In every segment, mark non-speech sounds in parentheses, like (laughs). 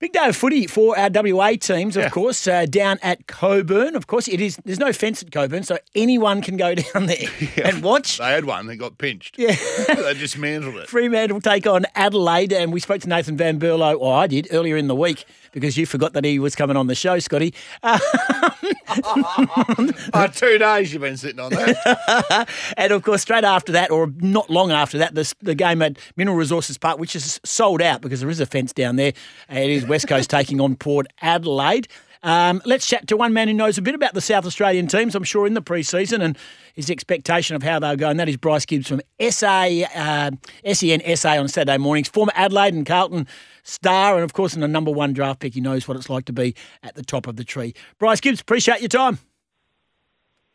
Big day of footy for our WA teams, of Yeah. course, uh, down at Cockburn. Of course, it is. There's no fence at Cockburn, so anyone can go (laughs) down there (laughs) and watch. They had one they got pinched. Yeah. (laughs) they dismantled it. Fremantle take on Adelaide, and we spoke to Nathan Van Berlo, or I did, earlier in the week because you forgot that he was coming on the show, Scotty. Uh, Oh, two days you've been sitting on that. and of course, straight after that, or not long after that, the, the game at Mineral Resources Park, which is sold out because there is a fence down there. It is West Coast taking on Port Adelaide. Um, let's chat to one man who knows a bit about the South Australian teams, I'm sure, in the pre-season and his expectation of how they'll go, and that is Bryce Gibbs from SA, uh, SEN SA on Saturday mornings, former Adelaide and Carlton star, and of course, in the number one draft pick, he knows what it's like to be at the top of the tree. Bryce Gibbs, appreciate your time.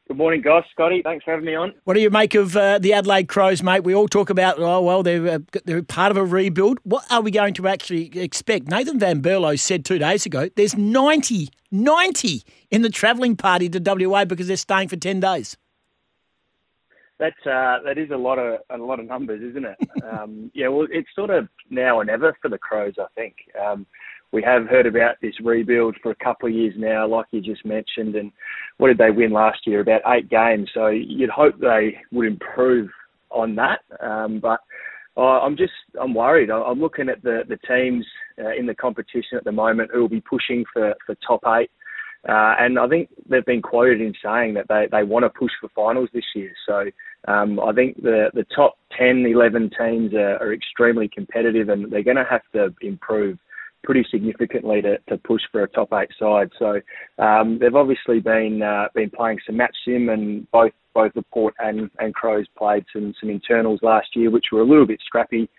Good morning, guys. Scotty, thanks for having me on. What do you make of uh, the Adelaide Crows, mate? We all talk about, oh, well, they're, uh, they're part of a rebuild. What are we going to actually expect? Nathan Van Berlo said two days ago there's 90, 90 in the travelling party to WA because they're staying for 10 days. That's uh, that is a lot of a lot of numbers, isn't it? (laughs) um, yeah, well, it's sort of now or never for the Crows. I think um, we have heard about this rebuild for a couple of years now, like you just mentioned. And what did they win last year? About eight games. So you'd hope they would improve on that. Um, but uh, I'm just I'm worried. I'm looking at the the teams uh, in the competition at the moment who will be pushing for for top eight. Uh, and I think they've been quoted in saying that they, they want to push for finals this year. So um, I think the, the top 10, 11 teams are, are extremely competitive and they're going to have to improve pretty significantly to, to push for a top eight side. So um, they've obviously been uh, been playing some match sim and both both the Port and, and Crows played some, some internals last year, which were a little bit scrappy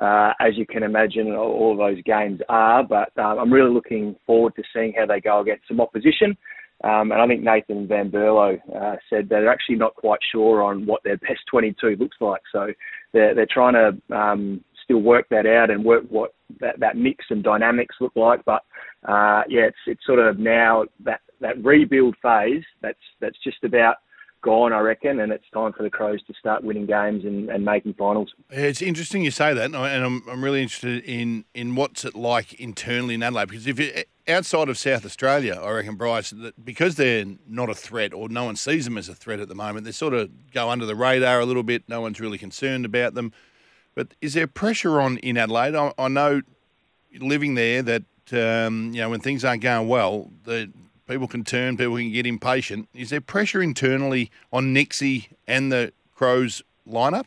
uh, as you can imagine, all those games are. But uh, I'm really looking forward to seeing how they go against some opposition. Um, and I think Nathan Van Berlo uh, said they're actually not quite sure on what their (laughs) best 22 looks like. So they're, they're trying to um, still work that out and work what that, that mix and dynamics look like. But uh, yeah, it's it's sort of now that that rebuild phase that's that's just about gone, I reckon, and it's time for the Crows to start winning games and, and making finals. It's interesting you say that, and I- and I'm, I'm really interested in, in what's it like internally in Adelaide. Because if you outside of South Australia, I reckon Bryce, that because they're not a threat or no one sees them as a threat at the moment, they sort of go under the radar a little bit. No one's really concerned about them. But is there pressure on in Adelaide? I, I know living there that um, you know when things aren't going well, the people can turn, people can get impatient. Is there pressure internally on Nixie and the Crows lineup?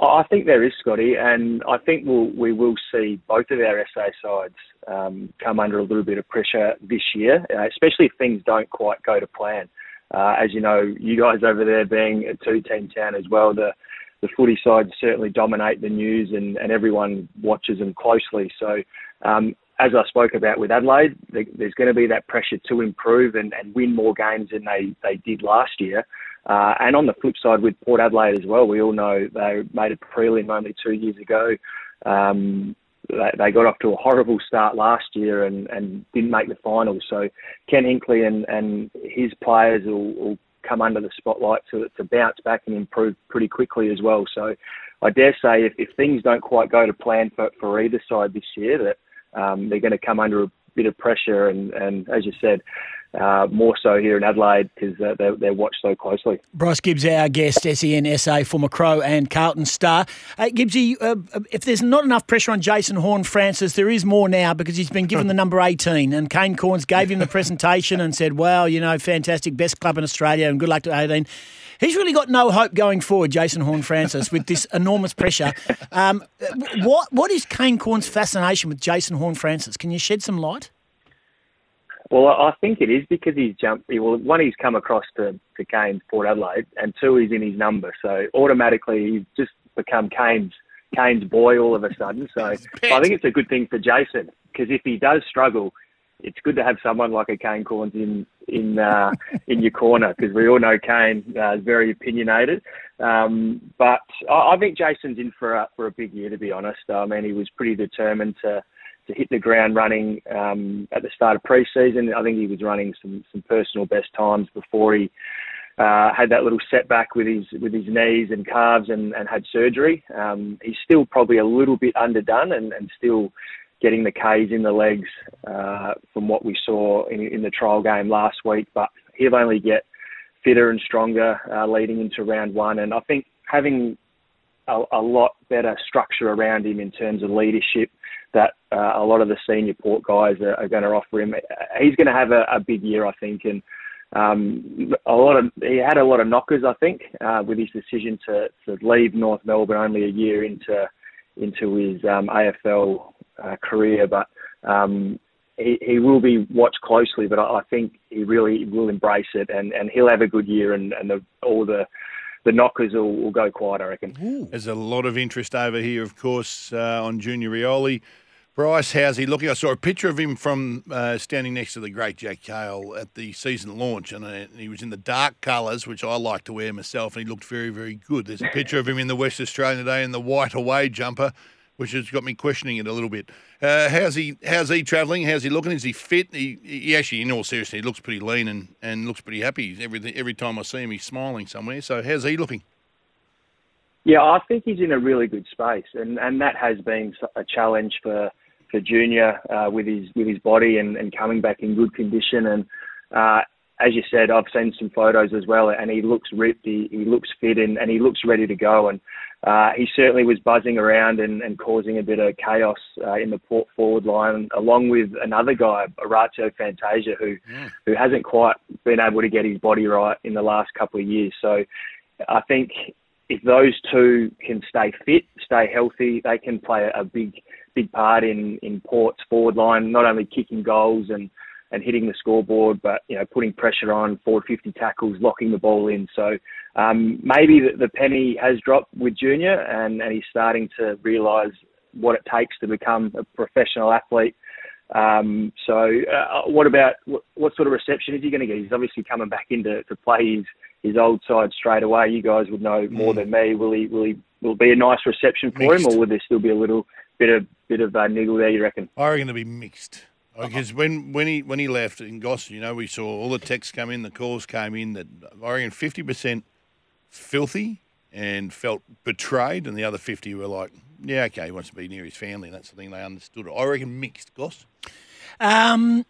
I think there is, Scotty, and I think we'll, we will see both of our SA sides um, come under a little bit of pressure this year, uh, especially if things don't quite go to plan. Uh, as you know, you guys over there being a two-team town as well, the the footy sides certainly dominate the news, and, and everyone watches them closely. So, um, as I spoke about with Adelaide, there's going to be that pressure to improve and, and win more games than they, they did last year. Uh, and on the flip side, with Port Adelaide as well, we all know they made a prelim only two years ago. Um, they, got off to a horrible start last year and, and didn't make the finals. So Ken Hinkley and, and his players will, will come under the spotlight to, to bounce back and improve pretty quickly as well. So I dare say if, if things don't quite go to plan for, for either side this year, that um, they're going to come under a bit of pressure. And, and as you said, uh, more so here in Adelaide because uh, they're, they're watched so closely. Bryce Gibbs, our guest, SEN SA, former Crow and Carlton star. Uh, Gibbsy, uh, if there's not enough pressure on Jason Horne-Francis, there is more now because he's been given the number 18. And Kane Cornes gave him the presentation and said, well, you know, fantastic, best club in Australia, and good luck to 18. He's really got no hope going forward, Jason Horne-Francis, with this (laughs) enormous pressure. Um, what What is Kane Cornes' fascination with Jason Horne-Francis? Can you shed some light? Well, I think it is because he's jumped. Well, one, he's come across to, to Kane's Port Adelaide, and two, he's in his number. So automatically, he's just become Kane's Kane's boy all of a sudden. So I think it's a good thing for Jason because if he does struggle, it's good to have someone like a Kane Cornes in in uh, (laughs) in your corner because we all know Kane uh, is very opinionated. Um, but I, I think Jason's in for a, for a big year, to be honest. I mean, he was pretty determined to to hit the ground running um, at the start of pre-season. I think he was running some some personal best times before he uh, had that little setback with his with his knees and calves and, and had surgery. Um, he's still probably a little bit underdone and, and still getting the K's in the legs uh, from what we saw in, in the trial game last week. But he'll only get fitter and stronger uh, leading into round one. And I think having a, a, lot better structure around him in terms of leadership that uh, a lot of the senior port guys are, are going to offer him. He's going to have a, a big year, I think, and um, a lot of he had a lot of knockers, I think, uh, with his decision to, to leave North Melbourne only a year into into his um, AFL uh, career. But um, he, he will be watched closely. But I, I think he really will embrace it, and, and he'll have a good year, and, and the, all the the knockers will, will go quiet, I reckon. There's a lot of interest over here, of course, uh, on Junior Rioli. Bryce, how's he looking? I saw a picture of him from uh, standing next to the great Jack Cale at the season launch, and uh, he was in the dark colours, which I like to wear myself, and he looked very, very good. There's a picture of him in the West Australian today in the white away jumper, which has got me questioning it a little bit. Uh, how's he? How's he travelling? How's he looking? Is he fit? He, he actually, in all seriousness, he looks pretty lean and, and looks pretty happy. Every every time I see him, he's smiling somewhere. So how's he looking? Yeah, I think he's in a really good space, and, and that has been a challenge for for Junior uh, with his with his body and, and coming back in good condition. And uh, as you said, I've seen some photos as well, and he looks ripped. He, he looks fit, and, and he looks ready to go. And uh, he certainly was buzzing around and, and causing a bit of chaos uh, in the port forward line, along with another guy, Orazio Fantasia, who yeah. who hasn't quite been able to get his body right in the last couple of years. So I think if those two can stay fit, stay healthy, they can play a big big part in in Port's forward line, not only kicking goals and and hitting the scoreboard, but you know putting pressure on, forward 50 tackles, locking the ball in. So um, maybe the, the, penny has dropped with Junior, and, and he's starting to realise what it takes to become a professional athlete. Um, so, uh, what about what, what, sort of reception is he going to get? He's obviously coming back into to play his his old side straight away. You guys would know more mm. than me. Will he will he will be a nice reception for mixed. him, or will there still be a little bit of bit of uh, niggle there? You reckon? I reckon it'll be mixed. Because when, when he when he left in Gosford, you know, we saw all the texts come in, the calls came in that I reckon fifty percent filthy and felt betrayed, and the other fifty were like, yeah, okay, he wants to be near his family, and that's the thing they understood. I reckon mixed, Goss. Um,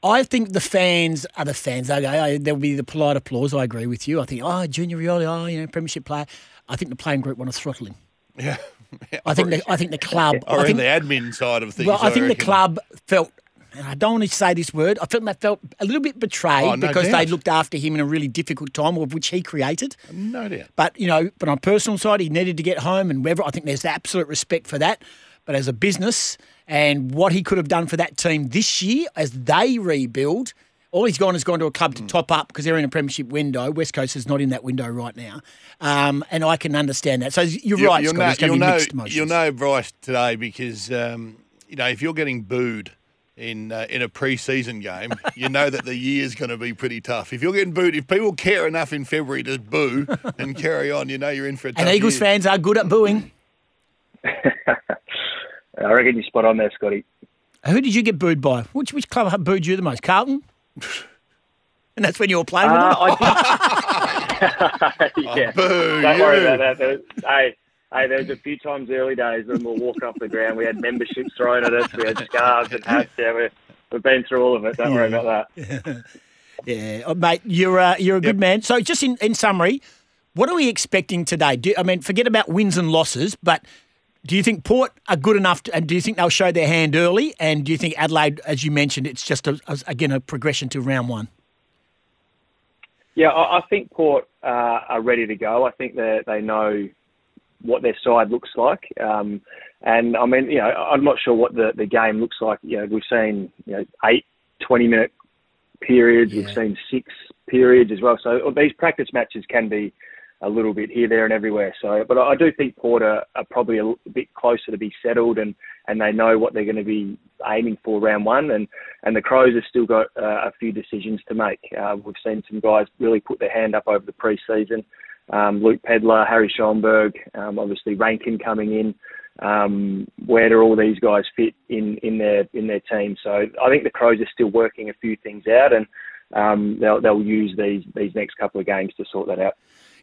I think the fans are the fans. Okay, there'll be the polite applause. I agree with you. I think, oh, Junior Rioli, oh, you know, premiership player. I think the playing group want to throttle him. Yeah. I think the, I think the club. Or I think the admin side of things. Well, I, I think reckon. the club felt. And I don't want to say this word. I felt they felt a little bit betrayed oh, no because doubt. they looked after him in a really difficult time, of which he created. No doubt. But you know, but on a personal side, he needed to get home, and whether I think there's absolute respect for that. But as a business and what he could have done for that team this year as they rebuild, all he's gone is gone to a club to mm. top up because they're in a premiership window. West Coast is not in that window right now, um, and I can understand that. So you're you right, you'll Scott. Know, you'll, know, you'll know Bryce today because um, you know if you're getting booed in uh, in a pre-season game, (laughs) you know that the year's going to be pretty tough. If you're getting booed, if people care enough in February to boo (laughs) and carry on, you know you're in for a tough. And Eagles year. fans are good at booing. (laughs) I reckon you're spot on there, Scotty. Who did you get booed by? Which which club booed you the most? Carlton. And that's when you were playing with uh, them. (laughs) (laughs) yeah. Oh, Don't worry about that. hey, hey, there was a few times early days when we were walking off the ground. We had memberships thrown at us. We had scarves and hats. Yeah, we have been through all of it. Don't yeah. worry about that. (laughs) Yeah, oh, mate, you're uh, you're a good yep. man. So, just in, in summary, what are we expecting today? Do, I mean, forget about wins and losses, but do you think Port are good enough, to, and do you think they'll show their hand early? And do you think Adelaide, as you mentioned, it's just a, a, again a progression to round one? Yeah, I, I think Port uh, are ready to go. I think they they know what their side looks like, um, and I mean, you know, I'm not sure what the, the game looks like. You know, we've seen you know eight 20 minute periods. Yeah. We've seen six periods as well. So these practice matches can be a little bit here, there, and everywhere. So, but I do think Port are, are probably a, bit closer to be settled, and and they know what they're going to be aiming for round one, and and the Crows have still got uh, a few decisions to make. Uh, we've seen some guys really put their hand up over the pre-season. Um, Luke Pedlar, Harry Schoenberg, um, obviously Rankin coming in. Um, where do all these guys fit in, in their in their team? So I think the Crows are still working a few things out, and um, they'll they'll use these these next couple of games to sort that out.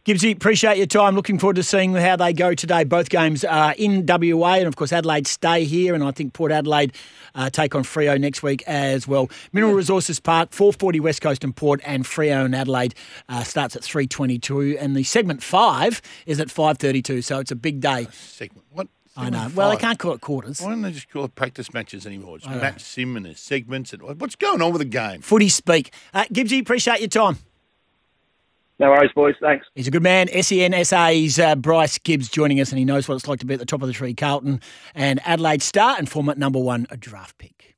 Gibbsy, appreciate your time. Looking forward to seeing how they go today. Both games are in WA, and of course, Adelaide stay here, and I think Port Adelaide uh, take on Freo next week as well. Mineral Resources Park, 440 West Coast and Port, and Freo and Adelaide uh, starts at 322, and the segment five is at 532, so it's a big day. Segment what? I know. Segment Well, they can't call it quarters. Why don't they just call it practice matches anymore? It's I match sim and there's segments and what's going on with the game? Footy speak. Uh, Gibbsy, appreciate your time. No worries, boys. Thanks. He's a good man. E SEN SA's uh, Bryce Gibbs joining us, and he knows what it's like to be at the top of the tree. Carlton and Adelaide Star, and former number one a draft pick.